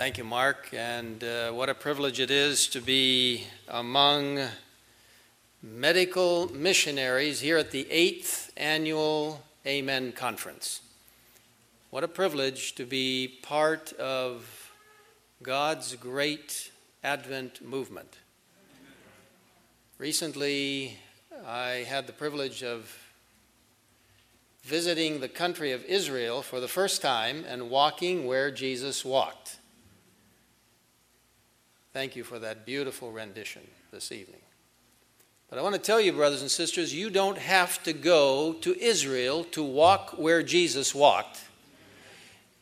Thank you, Mark. And uh, what a privilege it is to be among medical missionaries here at the eighth annual Amen Conference. What a privilege to be part of God's great Advent movement. Recently, I had the privilege of visiting the country of Israel for the first time and walking where Jesus walked. Thank you for that beautiful rendition this evening. But I want to tell you, brothers and sisters, you don't have to go to Israel to walk where Jesus walked.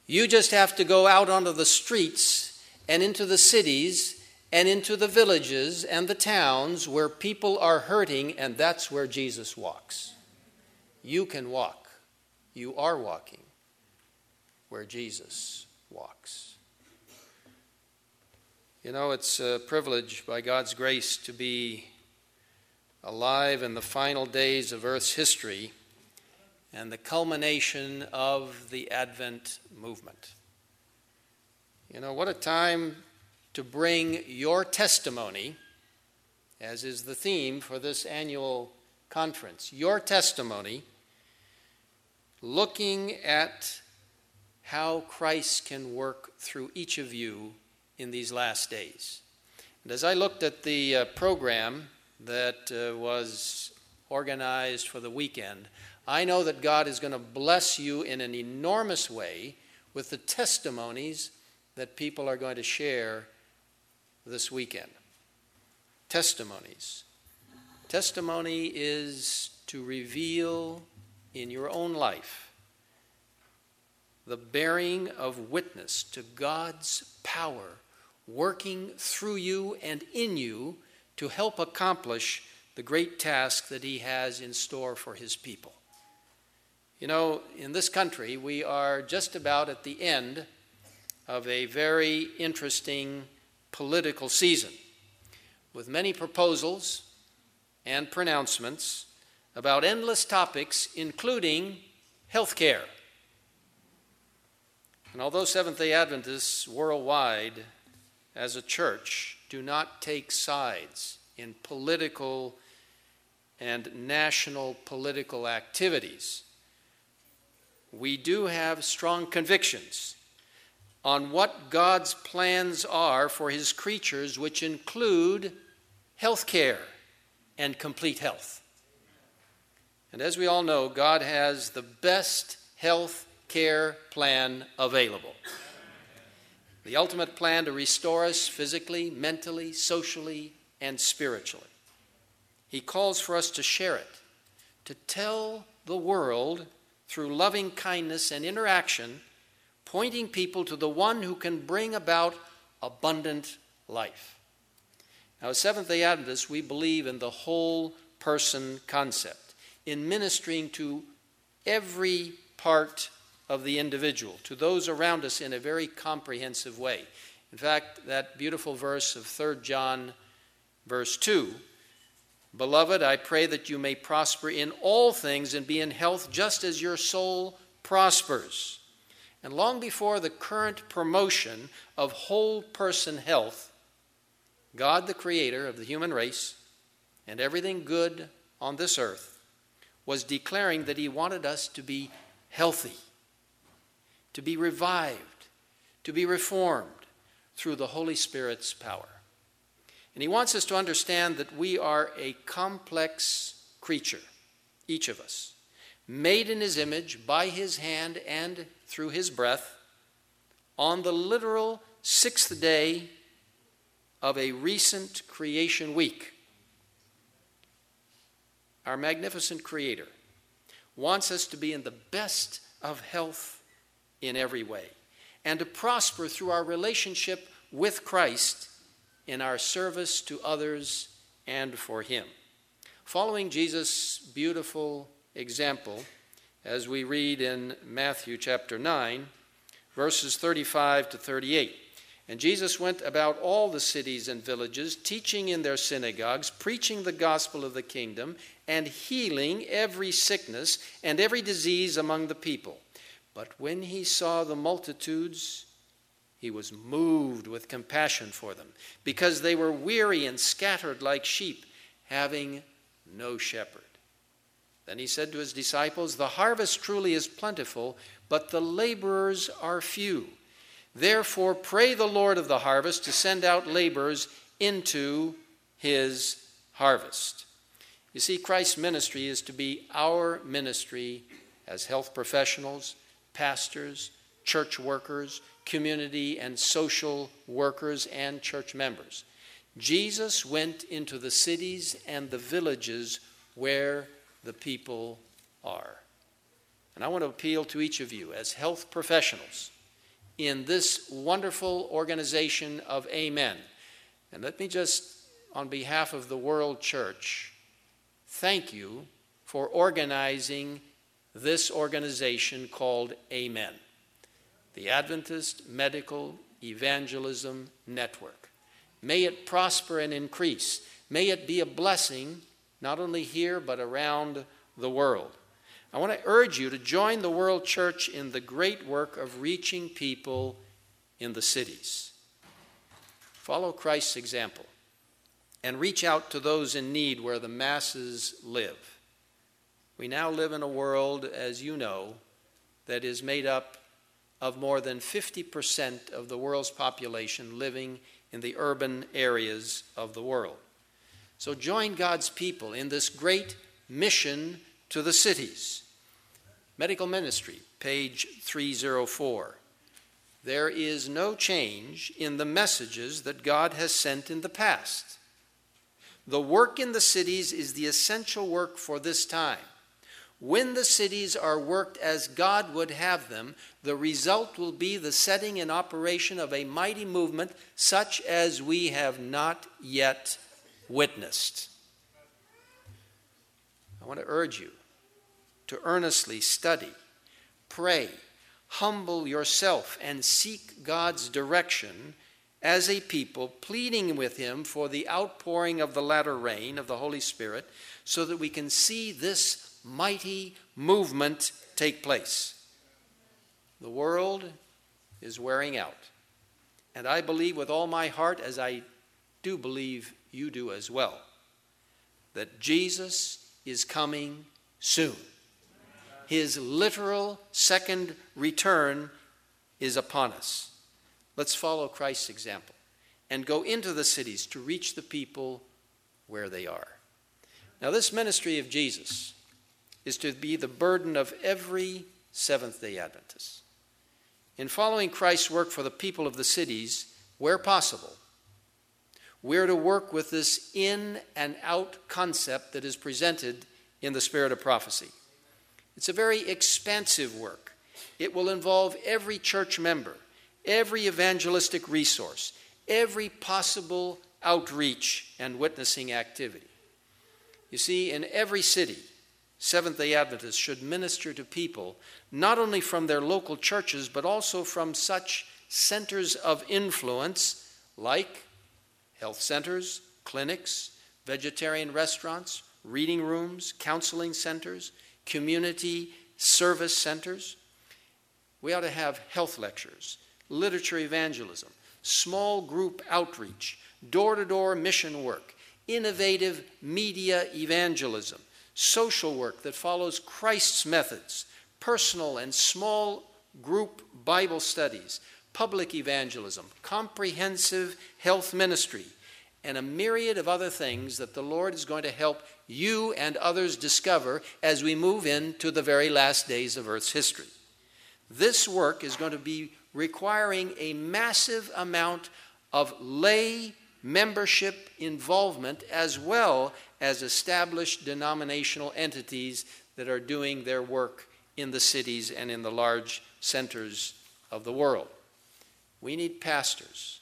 You just have to go out onto the streets and into the cities and into the villages and the towns where people are hurting, and that's where Jesus walks. You can walk. You are walking where Jesus walks. You know, it's a privilege by God's grace to be alive in the final days of Earth's history and the culmination of the Advent movement. You know, what a time to bring your testimony, as is the theme for this annual conference, your testimony, looking at how Christ can work through each of you in these last days. And as I looked at the uh, program that uh, was organized for the weekend, I know that God is going to bless you in an enormous way with the testimonies that people are going to share this weekend. Testimonies. Testimony is to reveal in your own life the bearing of witness to God's power working through you and in you to help accomplish the great task that He has in store for His people. You know, in this country, we are just about at the end of a very interesting political season with many proposals and pronouncements about endless topics, including health care. And although Seventh day Adventists worldwide as a church do not take sides in political and national political activities. We do have strong convictions on what God's plans are for His creatures, which include health care and complete health. And as we all know, God has the best health care plan available the ultimate plan to restore us physically, mentally, socially, and spiritually. He calls for us to share it, to tell the world through loving kindness and interaction, pointing people to the one who can bring about abundant life. Now, as Seventh day Adventists, we believe in the whole person concept, in ministering to every part of the individual, to those around us in a very comprehensive way. In fact, that beautiful verse of 3 John, verse 2 Beloved, I pray that you may prosper in all things and be in health just as your soul prospers. And long before the current promotion of whole person health, God, the creator of the human race and everything good on this earth, was declaring that He wanted us to be healthy to be revived, to be reformed through the Holy Spirit's power. And he wants us to understand that we are a complex creature, each of us, made in his image by his hand and through his breath on the literal sixth day of a recent creation week. Our magnificent Creator wants us to be in the best of health in every way, and to prosper through our relationship with Christ in our service to others and for Him. Following Jesus' beautiful example, as we read in Matthew chapter 9, verses 35 to 38. And Jesus went about all the cities and villages, teaching in their synagogues, preaching the gospel of the kingdom, and healing every sickness and every disease among the people. But when he saw the multitudes, He was moved with compassion for them because they were weary and scattered like sheep, having no shepherd. Then he said to his disciples, The harvest truly is plentiful, but the laborers are few. Therefore, pray the Lord of the harvest to send out laborers into his harvest. You see, Christ's ministry is to be our ministry as health professionals, pastors, church workers, community and social workers, and church members. Jesus went into the cities and the villages where the people are. And I want to appeal to each of you as health professionals in this wonderful organization of Amen. And let me just, on behalf of the World Church, thank you for organizing this organization called Amen, the Adventist Medical Evangelism Network. May it prosper and increase. May it be a blessing not only here but around the world. I want to urge you to join the World Church in the great work of reaching people in the cities. Follow Christ's example and reach out to those in need where the masses live. We now live in a world, as you know, that is made up of more than 50% of the world's population living in the urban areas of the world. So join God's people in this great mission to the cities. Medical Ministry, page 304. There is no change in the messages that God has sent in the past. The work in the cities is the essential work for this time. When the cities are worked as God would have them, the result will be the setting in operation of a mighty movement such as we have not yet witnessed. I want to urge you to earnestly study, pray, humble yourself, and seek God's direction as a people, pleading with Him for the outpouring of the latter rain of the Holy Spirit so that we can see this mighty movement take place. The world is wearing out. And I believe with all my heart, as I do believe you do as well, that Jesus is coming soon. His literal second return is upon us. Let's follow Christ's example and go into the cities to reach the people where they are. Now, this ministry of Jesus is to be the burden of every Seventh day Adventist. In following Christ's work for the people of the cities, where possible, we're to work with this in and out concept that is presented in the spirit of prophecy. It's a very expansive work. It will involve every church member, every evangelistic resource, every possible outreach and witnessing activity. You see, in every city, Seventh day Adventists should minister to people not only from their local churches, but also from such centers of influence like health centers, clinics, vegetarian restaurants, reading rooms, counseling centers, community service centers. We ought to have health lectures, literature evangelism, small group outreach, door to door mission work, innovative media evangelism, social work that follows Christ's methods, personal and small group Bible studies, public evangelism, comprehensive health ministry, and a myriad of other things that the Lord is going to help you and others discover as we move into the very last days of Earth's history. This work is going to be requiring a massive amount of lay membership involvement as well as established denominational entities that are doing their work in the cities and in the large centers of the world. We need pastors,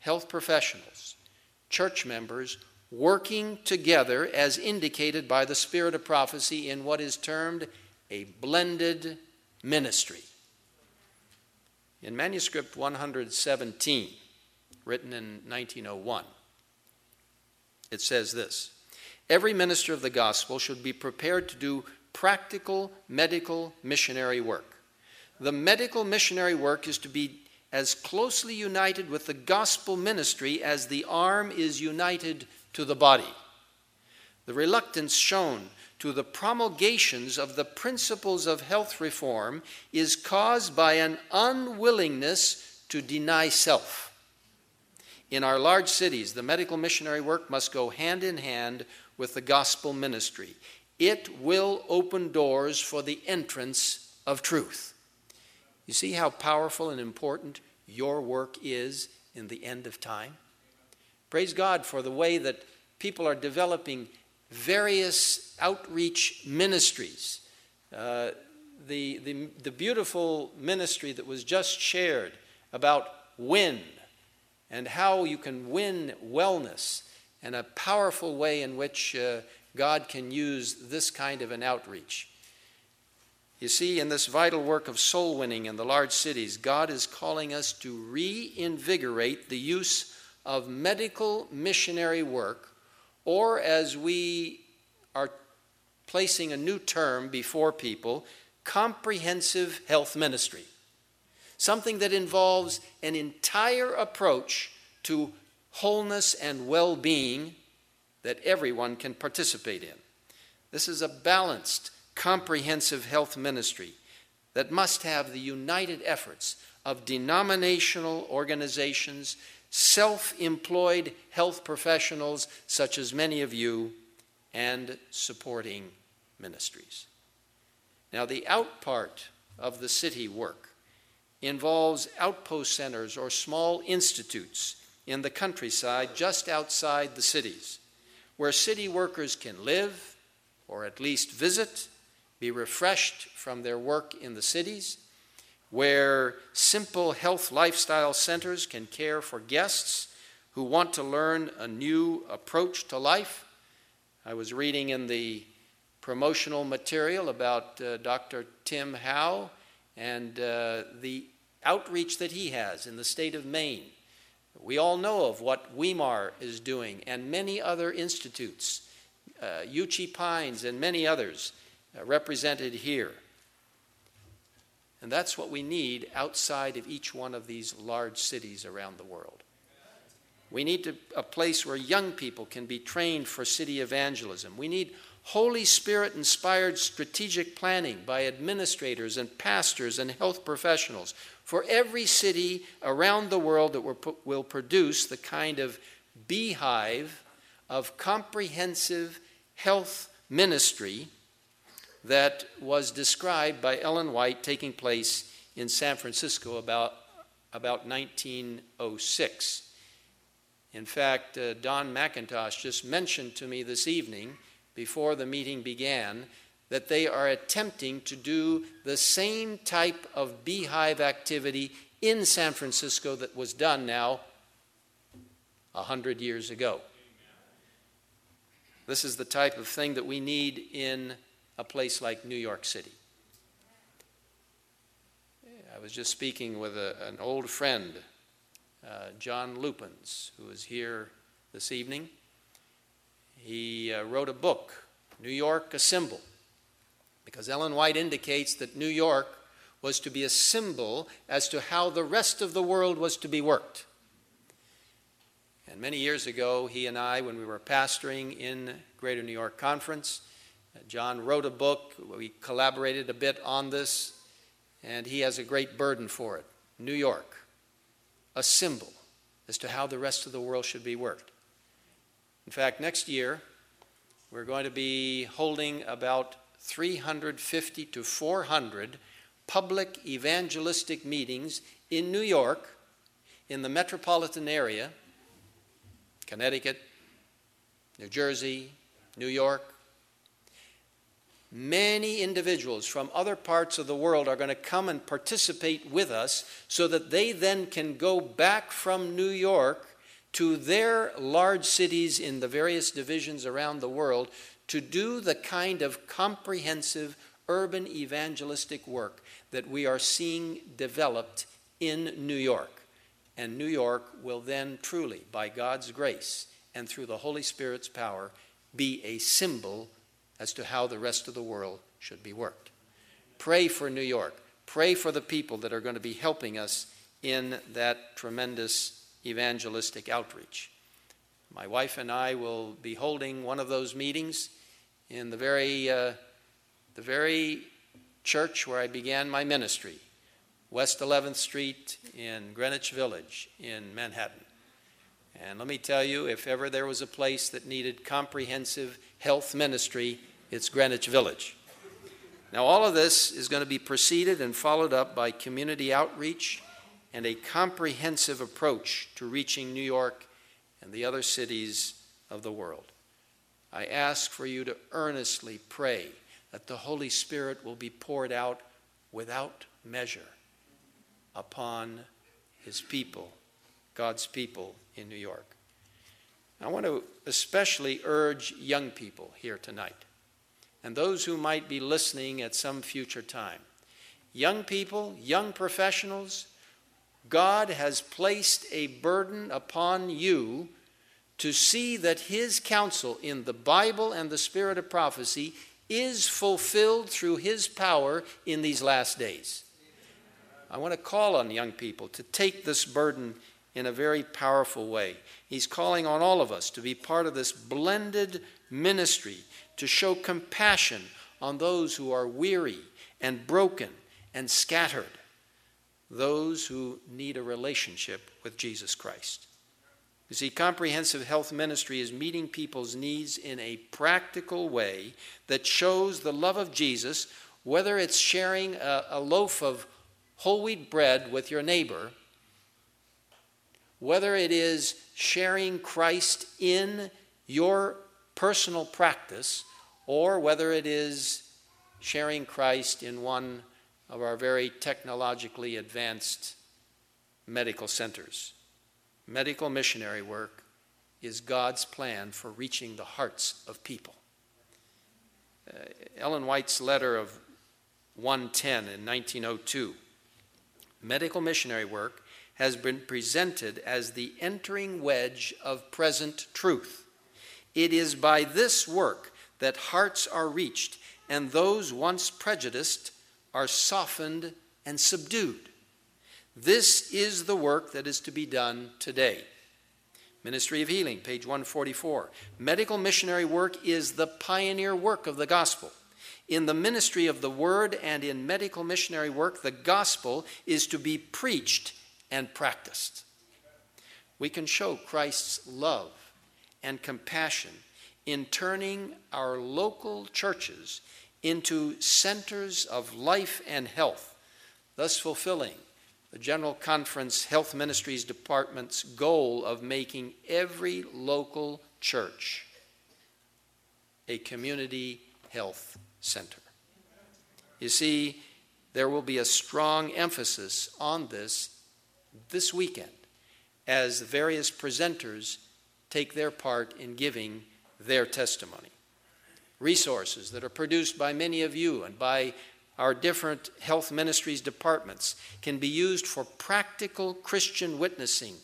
health professionals, church members working together as indicated by the spirit of prophecy in what is termed a blended ministry. In manuscript 117, written in 1901, it says this Every minister of the gospel should be prepared to do practical medical missionary work. The medical missionary work is to be as closely united with the gospel ministry as the arm is united to the body. The reluctance shown to the promulgations of the principles of health reform is caused by an unwillingness to deny self. In our large cities, the medical missionary work must go hand in hand with the gospel ministry. It will open doors for the entrance of truth. You see how powerful and important your work is in the end of time? Praise God for the way that people are developing various outreach ministries. Uh, the, the, the beautiful ministry that was just shared about win and how you can win wellness and a powerful way in which uh, God can use this kind of an outreach. You see, in this vital work of soul winning in the large cities, God is calling us to reinvigorate the use of medical missionary work, or as we are placing a new term before people, comprehensive health ministry. Something that involves an entire approach to wholeness and well being that everyone can participate in. This is a balanced, comprehensive health ministry that must have the united efforts of denominational organizations, self employed health professionals, such as many of you, and supporting ministries. Now, the out part of the city work involves outpost centers or small institutes in the countryside just outside the cities where city workers can live or at least visit be refreshed from their work in the cities, where simple health lifestyle centers can care for guests who want to learn a new approach to life. I was reading in the promotional material about uh, Dr. Tim Howe and uh, the outreach that he has in the state of Maine. We all know of what Weimar is doing and many other institutes, uh, Uchee Pines and many others uh, represented here. And that's what we need outside of each one of these large cities around the world. We need to, a place where young people can be trained for city evangelism. We need Holy Spirit inspired strategic planning by administrators and pastors and health professionals for every city around the world that will produce the kind of beehive of comprehensive health ministry that was described by Ellen White taking place in San Francisco about, about 1906. In fact, uh, Don McIntosh just mentioned to me this evening, before the meeting began, that they are attempting to do the same type of beehive activity in San Francisco that was done now a hundred years ago. This is the type of thing that we need in a place like New York City. I was just speaking with a, an old friend, uh, John Lupins, who is here this evening. He uh, wrote a book, New York, a Symbol, because Ellen White indicates that New York was to be a symbol as to how the rest of the world was to be worked. And many years ago, he and I, when we were pastoring in Greater New York Conference, John wrote a book. We collaborated a bit on this, and he has a great burden for it. New York, a symbol as to how the rest of the world should be worked. In fact, next year, we're going to be holding about 350 to 400 public evangelistic meetings in New York, in the metropolitan area, Connecticut, New Jersey, New York, many individuals from other parts of the world are going to come and participate with us so that they then can go back from New York to their large cities in the various divisions around the world to do the kind of comprehensive urban evangelistic work that we are seeing developed in New York. And New York will then truly, by God's grace and through the Holy Spirit's power, be a symbol as to how the rest of the world should be worked. Pray for New York. Pray for the people that are going to be helping us in that tremendous evangelistic outreach. My wife and I will be holding one of those meetings in the very, uh, the very church where I began my ministry, West 11th Street in Greenwich Village in Manhattan. And let me tell you, if ever there was a place that needed comprehensive health ministry, it's Greenwich Village. Now, all of this is going to be preceded and followed up by community outreach and a comprehensive approach to reaching New York and the other cities of the world. I ask for you to earnestly pray that the Holy Spirit will be poured out without measure upon His people, God's people in New York. I want to especially urge young people here tonight and those who might be listening at some future time. Young people, young professionals, God has placed a burden upon you to see that His counsel in the Bible and the spirit of prophecy is fulfilled through His power in these last days. I want to call on young people to take this burden in a very powerful way. He's calling on all of us to be part of this blended ministry to show compassion on those who are weary and broken and scattered, those who need a relationship with Jesus Christ. You see, comprehensive health ministry is meeting people's needs in a practical way that shows the love of Jesus, whether it's sharing a, a loaf of whole wheat bread with your neighbor, whether it is sharing Christ in your personal practice, or whether it is sharing Christ in one of our very technologically advanced medical centers. Medical missionary work is God's plan for reaching the hearts of people. Uh, Ellen White's letter of 110 in 1902 medical missionary work has been presented as the entering wedge of present truth. It is by this work that hearts are reached, and those once prejudiced are softened and subdued. This is the work that is to be done today. Ministry of Healing, page 144. Medical missionary work is the pioneer work of the gospel. In the ministry of the word and in medical missionary work, the gospel is to be preached and practiced. We can show Christ's love and compassion in turning our local churches into centers of life and health, thus fulfilling the General Conference Health Ministries Department's goal of making every local church a community health center. You see, there will be a strong emphasis on this this weekend as the various presenters take their part in giving their testimony. Resources that are produced by many of you and by our different health ministries departments can be used for practical Christian witnessing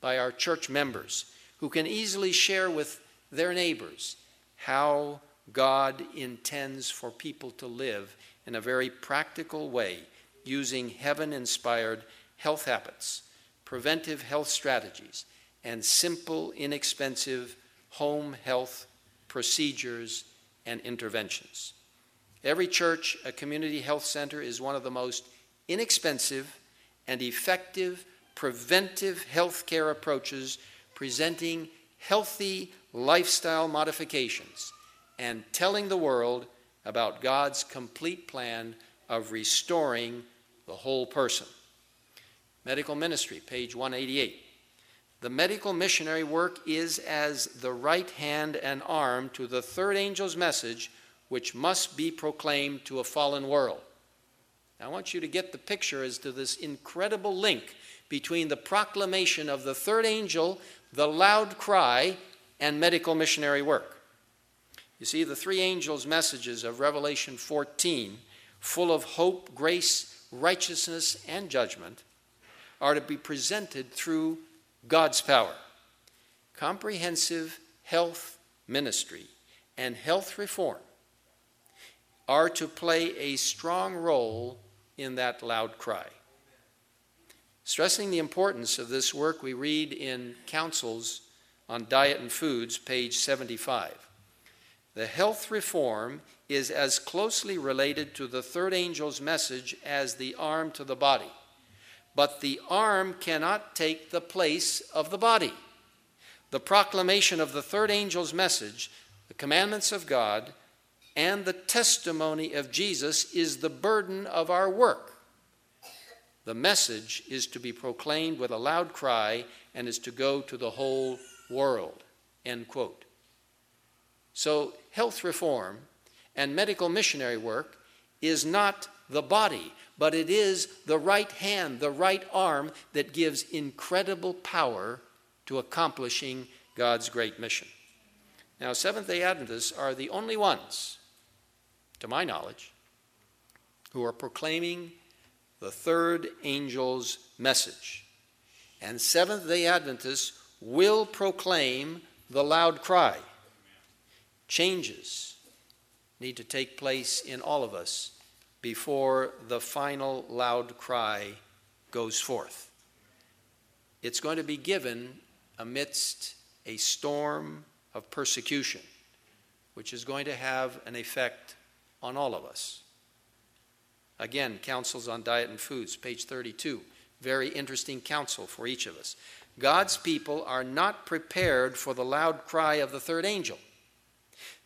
by our church members who can easily share with their neighbors how God intends for people to live in a very practical way using heaven inspired health habits, preventive health strategies, and simple, inexpensive home health procedures and interventions. Every church, a community health center, is one of the most inexpensive and effective preventive health care approaches presenting healthy lifestyle modifications and telling the world about God's complete plan of restoring the whole person. Medical Ministry, page 188. The medical missionary work is as the right hand and arm to the third angel's message, which must be proclaimed to a fallen world. I want you to get the picture as to this incredible link between the proclamation of the third angel, the loud cry, and medical missionary work. You see, the three angels' messages of Revelation 14, full of hope, grace, righteousness, and judgment, are to be presented through God's power. Comprehensive health ministry and health reform are to play a strong role in that loud cry. Stressing the importance of this work, we read in Counsels on Diet and Foods, page 75. The health reform is as closely related to the third angel's message as the arm to the body. But the arm cannot take the place of the body. The proclamation of the third angel's message, the commandments of God, and the testimony of Jesus is the burden of our work. The message is to be proclaimed with a loud cry and is to go to the whole world. End quote. So, health reform and medical missionary work is not the body, but it is the right hand, the right arm that gives incredible power to accomplishing God's great mission. Now, Seventh day Adventists are the only ones, to my knowledge, who are proclaiming the third angel's message. And Seventh day Adventists will proclaim the loud cry. Changes need to take place in all of us before the final loud cry goes forth. It's going to be given amidst a storm of persecution, which is going to have an effect on all of us. Again, Counsels on Diet and Foods, page 32. Very interesting counsel for each of us. God's people are not prepared for the loud cry of the third angel.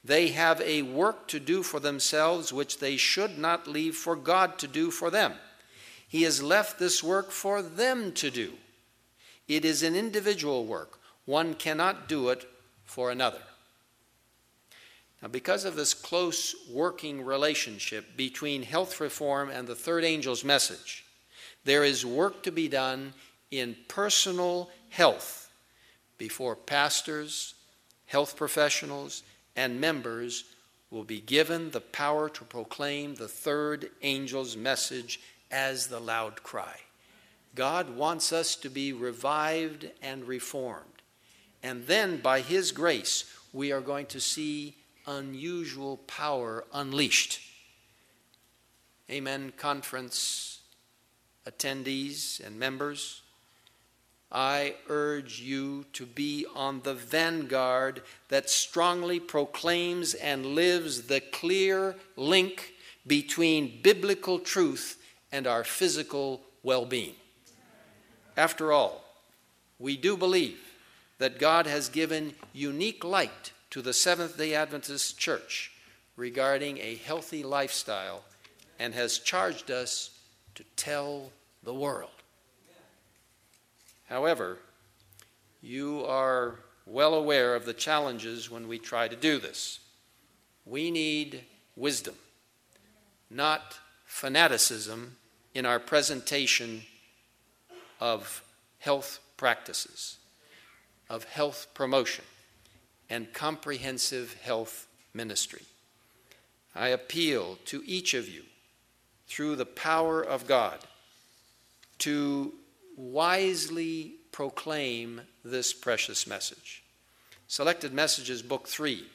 They have a work to do for themselves which they should not leave for God to do for them. He has left this work for them to do. It is an individual work. One cannot do it for another. Now, because of this close working relationship between health reform and the third angel's message, there is work to be done in personal health before pastors, health professionals, and members will be given the power to proclaim the third angel's message as the loud cry. God wants us to be revived and reformed. And then, by His grace, we are going to see unusual power unleashed. Amen, conference attendees and members. I urge you to be on the vanguard that strongly proclaims and lives the clear link between biblical truth and our physical well being. After all, we do believe that God has given unique light to the Seventh day Adventist Church regarding a healthy lifestyle and has charged us to tell the world. However, you are well aware of the challenges when we try to do this. We need wisdom, not fanaticism in our presentation of health practices, of health promotion and comprehensive health ministry. I appeal to each of you through the power of God to wisely proclaim this precious message. Selected Messages, Book 3,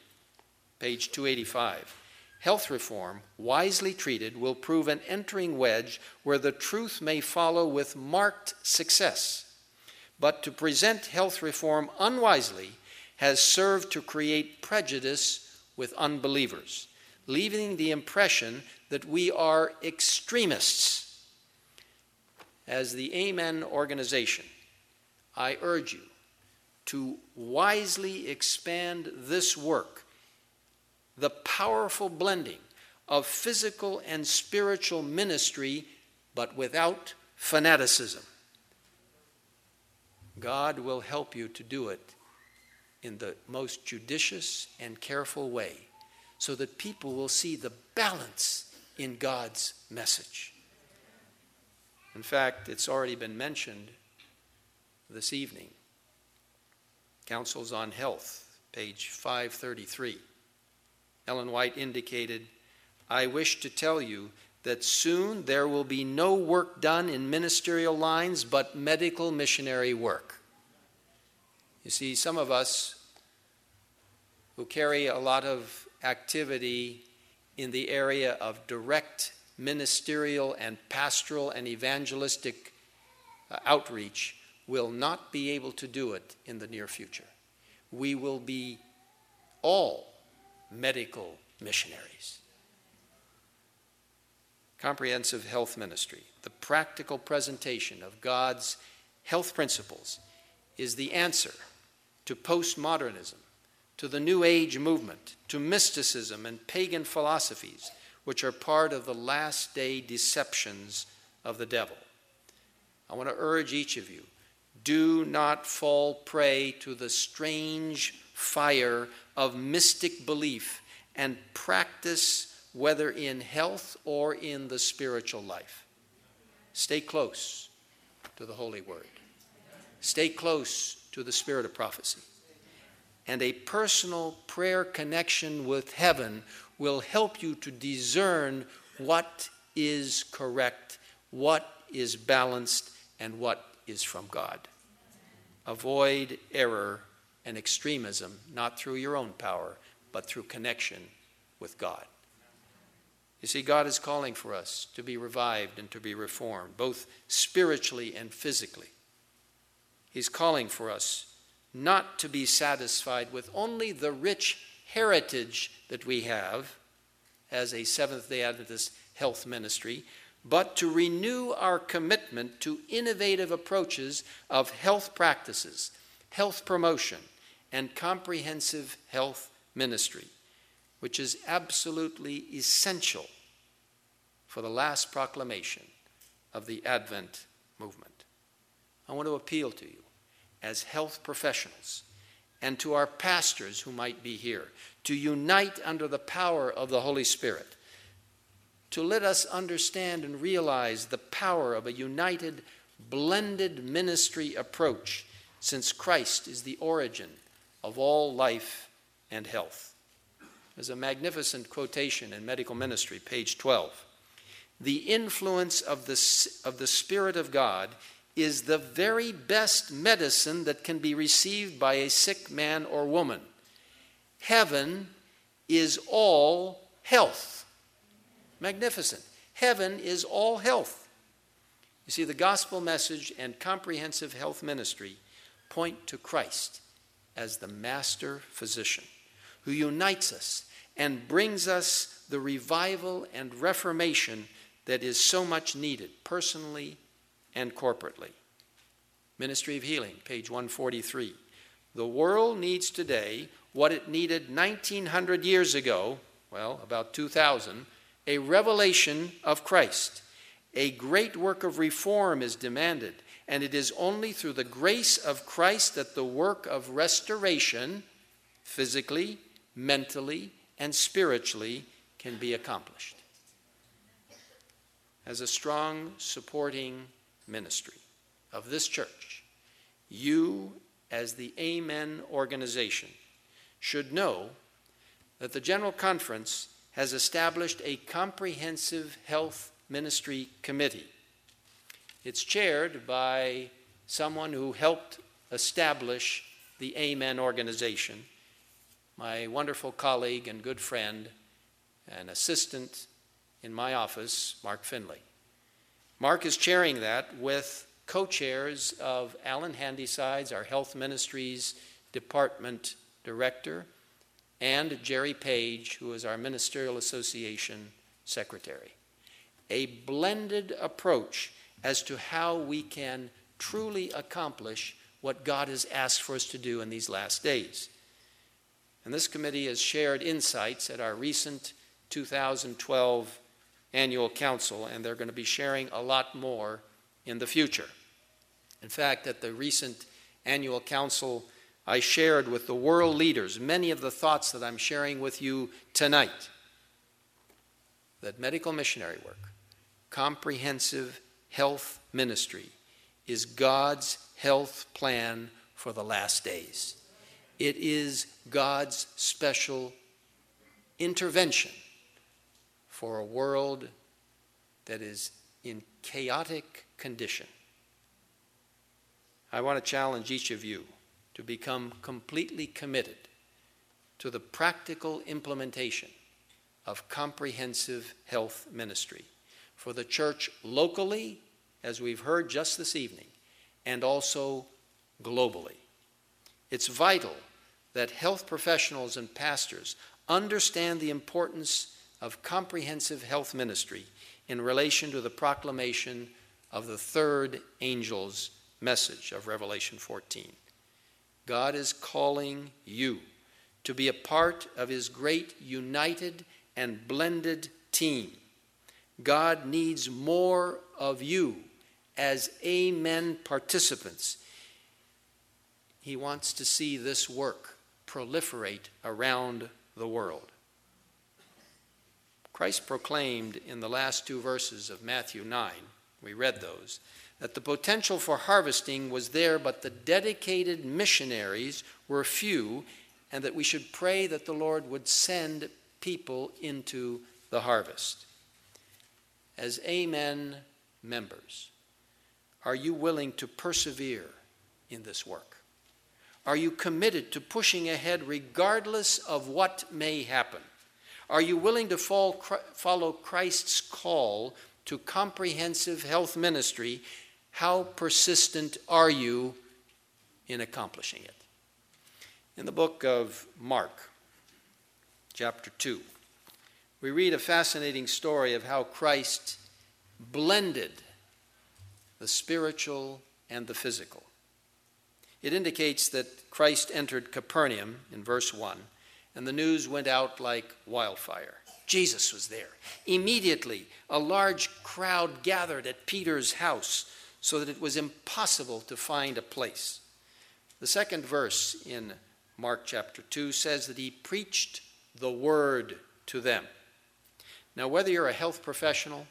page 285. Health reform, wisely treated, will prove an entering wedge where the truth may follow with marked success. But to present health reform unwisely has served to create prejudice with unbelievers, leaving the impression that we are extremists. As the Amen organization, I urge you to wisely expand this work, the powerful blending of physical and spiritual ministry, but without fanaticism. God will help you to do it in the most judicious and careful way so that people will see the balance in God's message. In fact, it's already been mentioned this evening. Counsels on Health, page 533. Ellen White indicated, I wish to tell you that soon there will be no work done in ministerial lines but medical missionary work. You see, some of us who carry a lot of activity in the area of direct ministerial and pastoral and evangelistic uh, outreach will not be able to do it in the near future. We will be all medical missionaries. Comprehensive Health Ministry, the practical presentation of God's health principles, is the answer to postmodernism, to the New Age movement, to mysticism and pagan philosophies, which are part of the last day deceptions of the devil. I want to urge each of you do not fall prey to the strange fire of mystic belief and practice, whether in health or in the spiritual life. Stay close to the Holy Word, stay close to the Spirit of prophecy. And a personal prayer connection with heaven will help you to discern what is correct, what is balanced, and what is from God. Avoid error and extremism, not through your own power, but through connection with God. You see, God is calling for us to be revived and to be reformed, both spiritually and physically. He's calling for us not to be satisfied with only the rich heritage that we have as a Seventh day Adventist health ministry, but to renew our commitment to innovative approaches of health practices, health promotion, and comprehensive health ministry, which is absolutely essential for the last proclamation of the Advent movement. I want to appeal to you as health professionals and to our pastors who might be here to unite under the power of the Holy Spirit, to let us understand and realize the power of a united, blended ministry approach, since Christ is the origin of all life and health. There's a magnificent quotation in Medical Ministry, page 12. The influence of the, of the Spirit of God is the very best medicine that can be received by a sick man or woman. Heaven is all health. Magnificent. Heaven is all health. You see, the gospel message and comprehensive health ministry point to Christ as the master physician who unites us and brings us the revival and reformation that is so much needed personally and corporately. Ministry of Healing, page 143. The world needs today what it needed 1900 years ago, well, about 2000, a revelation of Christ. A great work of reform is demanded, and it is only through the grace of Christ that the work of restoration, physically, mentally, and spiritually, can be accomplished. As a strong supporting ministry of this church, you, as the Amen organization, should know that the General Conference has established a comprehensive health ministry committee. It's chaired by someone who helped establish the Amen organization, my wonderful colleague and good friend and assistant in my office, Mark Finley. Mark is chairing that with co chairs of Alan Handysides, our health ministries department director, and Jerry Page, who is our ministerial association secretary. A blended approach as to how we can truly accomplish what God has asked for us to do in these last days. And this committee has shared insights at our recent 2012 annual council, and they're going to be sharing a lot more in the future. In fact, at the recent annual council, I shared with the world leaders many of the thoughts that I'm sharing with you tonight. That medical missionary work, comprehensive health ministry, is God's health plan for the last days. It is God's special intervention for a world that is in chaotic condition. I want to challenge each of you to become completely committed to the practical implementation of comprehensive health ministry for the church locally, as we've heard just this evening, and also globally. It's vital that health professionals and pastors understand the importance of comprehensive health ministry in relation to the proclamation of the third angel's message of Revelation 14. God is calling you to be a part of his great united and blended team. God needs more of you as Amen participants. He wants to see this work proliferate around the world. Christ proclaimed in the last two verses of Matthew 9, we read those, that the potential for harvesting was there, but the dedicated missionaries were few, and that we should pray that the Lord would send people into the harvest. As Amen members, are you willing to persevere in this work? Are you committed to pushing ahead regardless of what may happen? Are you willing to follow Christ's call to comprehensive health ministry? How persistent are you in accomplishing it? In the book of Mark, chapter 2, we read a fascinating story of how Christ blended the spiritual and the physical. It indicates that Christ entered Capernaum in verse 1, and the news went out like wildfire. Jesus was there. Immediately, a large crowd gathered at Peter's house so that it was impossible to find a place. The second verse in Mark chapter 2 says that he preached the word to them. Now, whether you're a health professional,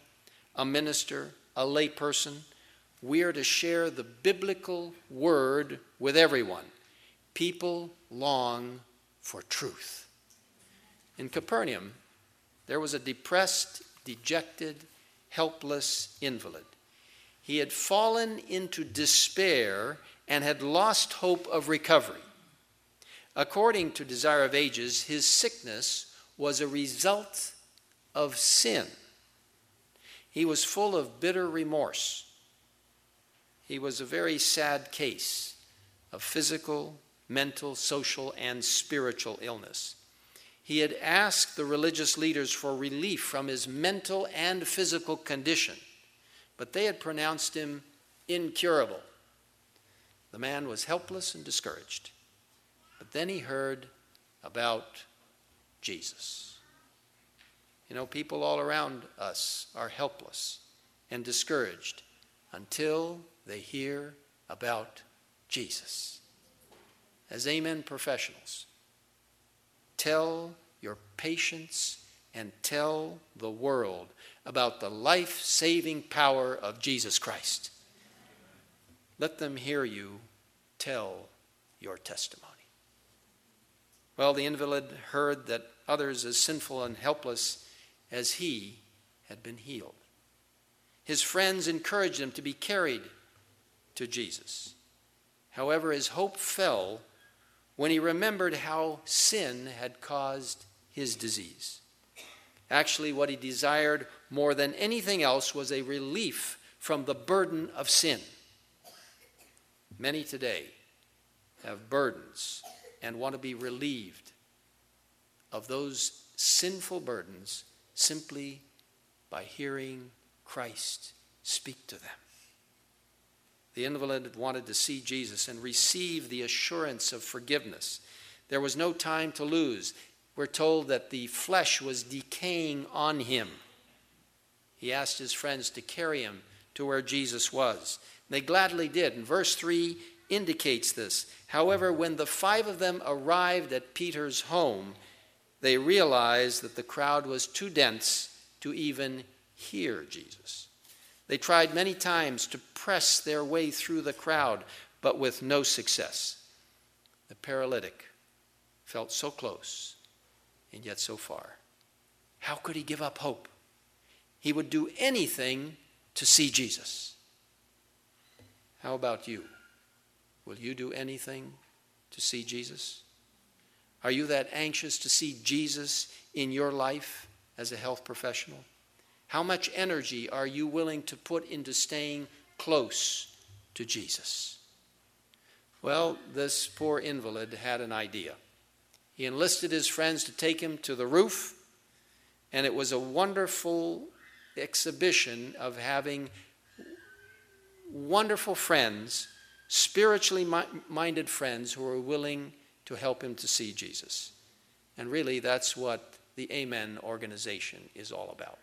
a minister, a layperson, we are to share the biblical word with everyone. People long for truth. In Capernaum, there was a depressed, dejected, helpless invalid. He had fallen into despair and had lost hope of recovery. According to Desire of Ages, his sickness was a result of sin. He was full of bitter remorse he was a very sad case of physical, mental, social, and spiritual illness. He had asked the religious leaders for relief from his mental and physical condition, but they had pronounced him incurable. The man was helpless and discouraged. But then he heard about Jesus. You know, people all around us are helpless and discouraged until they hear about Jesus. As Amen professionals, tell your patients and tell the world about the life saving power of Jesus Christ. Let them hear you tell your testimony. Well, the invalid heard that others as sinful and helpless as he had been healed. His friends encouraged him to be carried to Jesus. However, his hope fell when he remembered how sin had caused his disease. Actually, what he desired more than anything else was a relief from the burden of sin. Many today have burdens and want to be relieved of those sinful burdens simply by hearing Christ speak to them. The invalid wanted to see Jesus and receive the assurance of forgiveness. There was no time to lose. We're told that the flesh was decaying on him. He asked his friends to carry him to where Jesus was. They gladly did. And verse 3 indicates this. However, when the five of them arrived at Peter's home, they realized that the crowd was too dense to even hear Jesus. They tried many times to press their way through the crowd, but with no success. The paralytic felt so close and yet so far. How could he give up hope? He would do anything to see Jesus. How about you? Will you do anything to see Jesus? Are you that anxious to see Jesus in your life as a health professional? How much energy are you willing to put into staying close to Jesus. Well, this poor invalid had an idea. He enlisted his friends to take him to the roof, and it was a wonderful exhibition of having wonderful friends, spiritually minded friends who were willing to help him to see Jesus. And really, that's what the Amen organization is all about.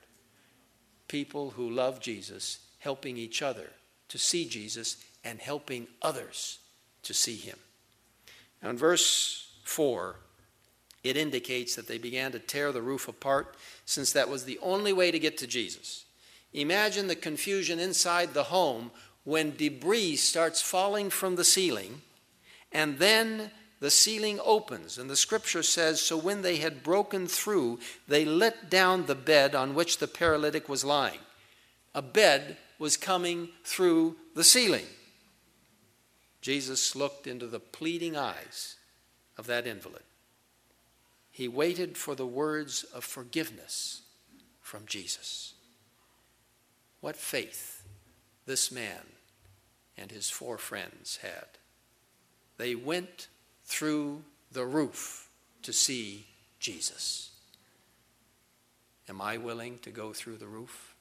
People who love Jesus helping each other to see Jesus and helping others to see him. Now, in verse 4, it indicates that they began to tear the roof apart since that was the only way to get to Jesus. Imagine the confusion inside the home when debris starts falling from the ceiling and then the ceiling opens. And the scripture says So when they had broken through, they let down the bed on which the paralytic was lying. A bed was coming through the ceiling. Jesus looked into the pleading eyes of that invalid. He waited for the words of forgiveness from Jesus. What faith this man and his four friends had. They went through the roof to see Jesus. Am I willing to go through the roof?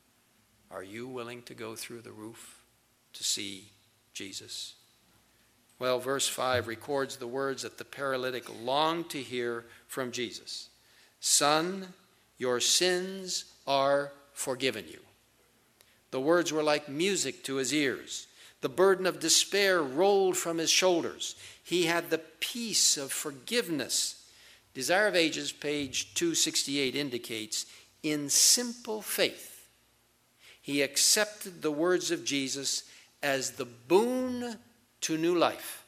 Are you willing to go through the roof to see Jesus? Well, verse 5 records the words that the paralytic longed to hear from Jesus Son, your sins are forgiven you. The words were like music to his ears. The burden of despair rolled from his shoulders. He had the peace of forgiveness. Desire of Ages, page 268, indicates in simple faith, he accepted the words of Jesus as the boon to new life.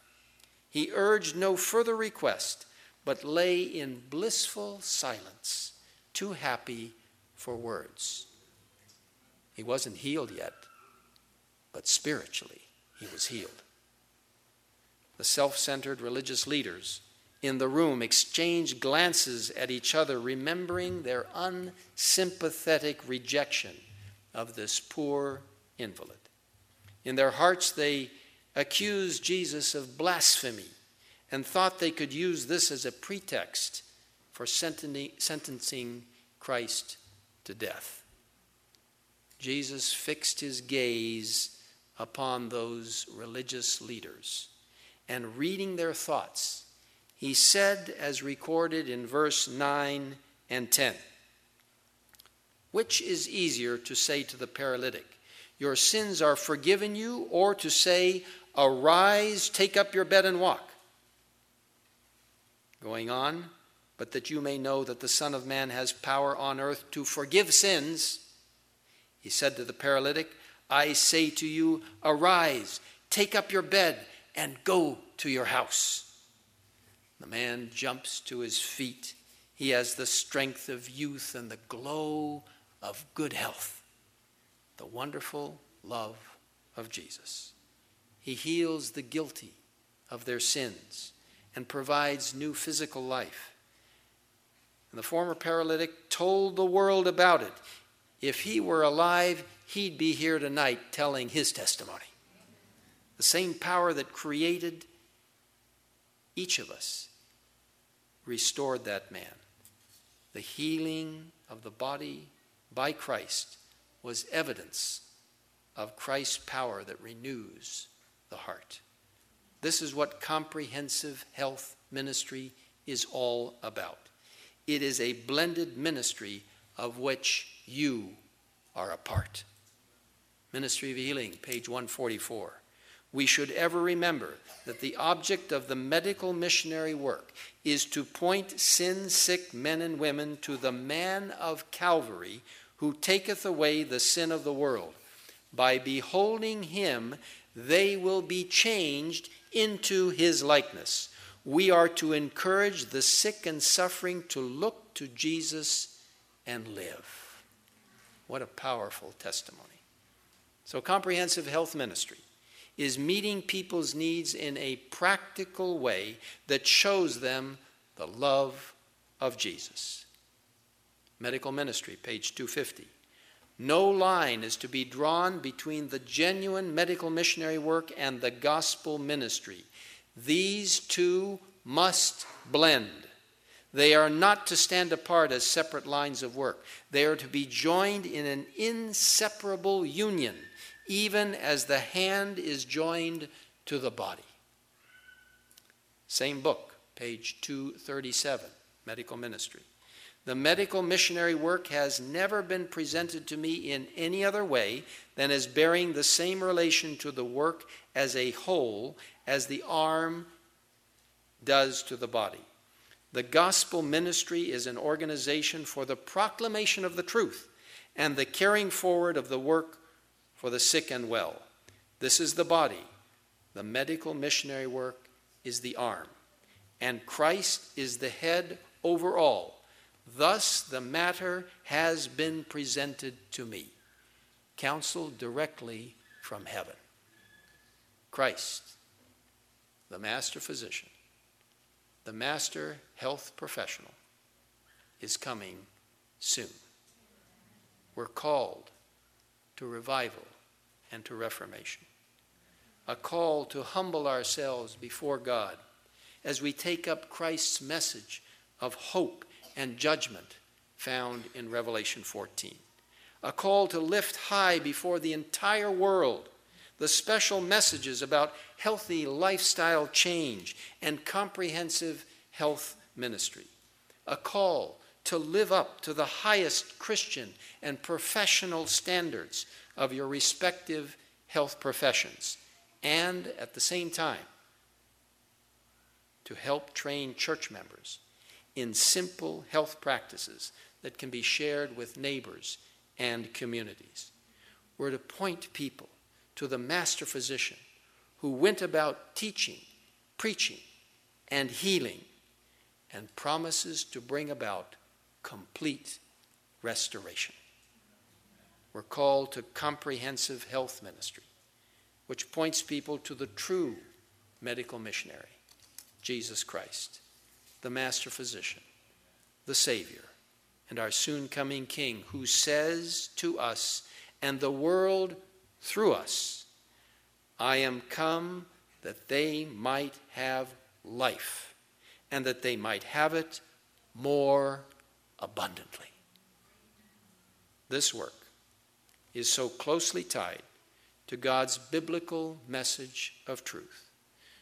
He urged no further request, but lay in blissful silence, too happy for words. He wasn't healed yet, but spiritually he was healed. The self centered religious leaders in the room exchanged glances at each other, remembering their unsympathetic rejection of this poor invalid. In their hearts, they accused Jesus of blasphemy and thought they could use this as a pretext for sentencing Christ to death. Jesus fixed his gaze upon those religious leaders and reading their thoughts, he said, as recorded in verse 9 and 10, Which is easier to say to the paralytic, Your sins are forgiven you, or to say, Arise, take up your bed and walk? Going on, but that you may know that the Son of Man has power on earth to forgive sins, he said to the paralytic, I say to you, arise, take up your bed, and go to your house. The man jumps to his feet. He has the strength of youth and the glow of good health, the wonderful love of Jesus. He heals the guilty of their sins and provides new physical life. And the former paralytic told the world about it. If he were alive, he'd be here tonight telling his testimony. The same power that created each of us restored that man. The healing of the body by Christ was evidence of Christ's power that renews the heart. This is what comprehensive health ministry is all about. It is a blended ministry of which you are a part. Ministry of Healing, page 144. We should ever remember that the object of the medical missionary work is to point sin sick men and women to the man of Calvary who taketh away the sin of the world. By beholding him, they will be changed into his likeness. We are to encourage the sick and suffering to look to Jesus and live. What a powerful testimony. So, comprehensive health ministry is meeting people's needs in a practical way that shows them the love of Jesus. Medical ministry, page 250. No line is to be drawn between the genuine medical missionary work and the gospel ministry. These two must blend. They are not to stand apart as separate lines of work. They are to be joined in an inseparable union, even as the hand is joined to the body. Same book, page 237, Medical Ministry. The medical missionary work has never been presented to me in any other way than as bearing the same relation to the work as a whole as the arm does to the body. The gospel ministry is an organization for the proclamation of the truth and the carrying forward of the work for the sick and well. This is the body. The medical missionary work is the arm. And Christ is the head over all. Thus, the matter has been presented to me, counseled directly from heaven. Christ, the master physician, the master health professional, is coming soon. We're called to revival and to reformation, a call to humble ourselves before God as we take up Christ's message of hope and judgment found in Revelation 14. A call to lift high before the entire world the special messages about healthy lifestyle change and comprehensive health ministry. A call to live up to the highest Christian and professional standards of your respective health professions, and at the same time, to help train church members in simple health practices that can be shared with neighbors and communities. We're to point people to the master physician who went about teaching, preaching, and healing, and promises to bring about complete restoration. We're called to comprehensive health ministry, which points people to the true medical missionary, Jesus Christ the Master Physician, the Savior, and our soon coming King, who says to us and the world through us, I am come that they might have life, and that they might have it more abundantly. This work is so closely tied to God's biblical message of truth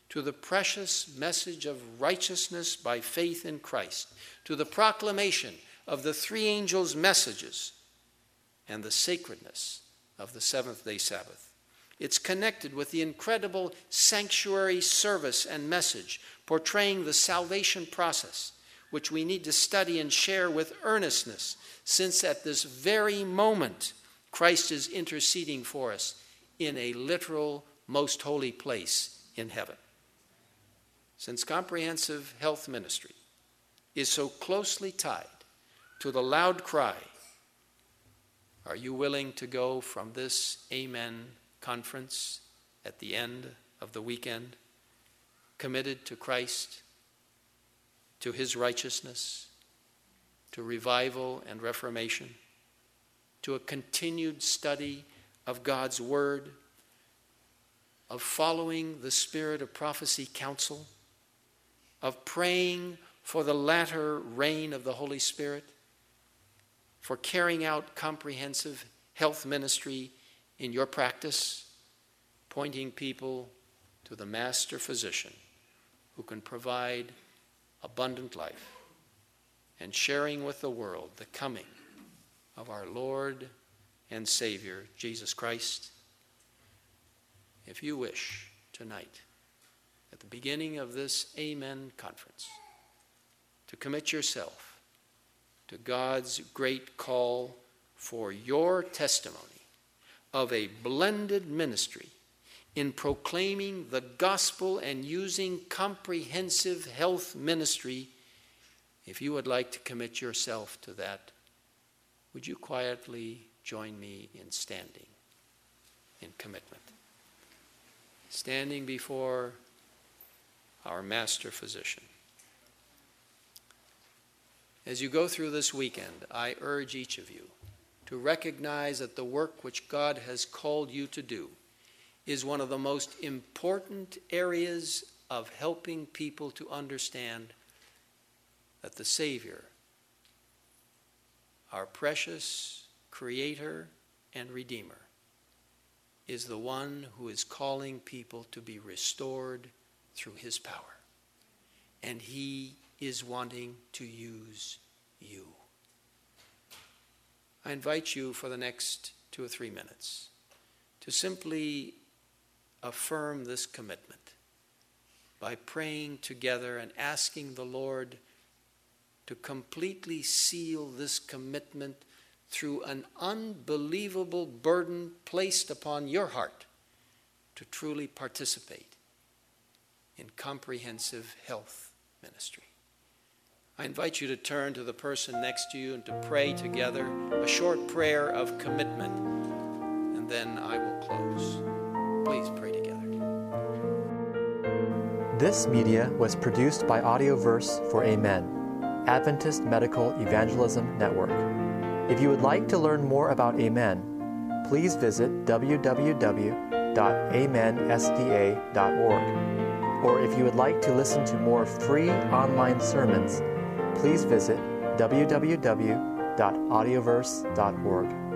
to the precious message of righteousness by faith in Christ, to the proclamation of the three angels' messages, and the sacredness of the seventh day Sabbath. It's connected with the incredible sanctuary service and message portraying the salvation process, which we need to study and share with earnestness, since at this very moment Christ is interceding for us in a literal, most holy place in heaven. Since comprehensive health ministry is so closely tied to the loud cry, Are you willing to go from this Amen conference at the end of the weekend, committed to Christ, to his righteousness, to revival and reformation, to a continued study of God's Word, of following the spirit of prophecy counsel? of praying for the latter rain of the Holy Spirit, for carrying out comprehensive health ministry in your practice, pointing people to the master physician who can provide abundant life, and sharing with the world the coming of our Lord and Savior, Jesus Christ. If you wish tonight, at the beginning of this Amen conference to commit yourself to God's great call for your testimony of a blended ministry in proclaiming the gospel and using comprehensive health ministry. If you would like to commit yourself to that, would you quietly join me in standing in commitment? Standing before our master physician. As you go through this weekend, I urge each of you to recognize that the work which God has called you to do is one of the most important areas of helping people to understand that the Savior, our precious Creator and Redeemer, is the one who is calling people to be restored through His power. And He is wanting to use you. I invite you for the next two or three minutes to simply affirm this commitment by praying together and asking the Lord to completely seal this commitment through an unbelievable burden placed upon your heart to truly participate in comprehensive health ministry. I invite you to turn to the person next to you and to pray together a short prayer of commitment, and then I will close. Please pray together. This media was produced by Audioverse for Amen, Adventist Medical Evangelism Network. If you would like to learn more about Amen, please visit www.amensda.org. Or if you would like to listen to more free online sermons, please visit www.audioverse.org.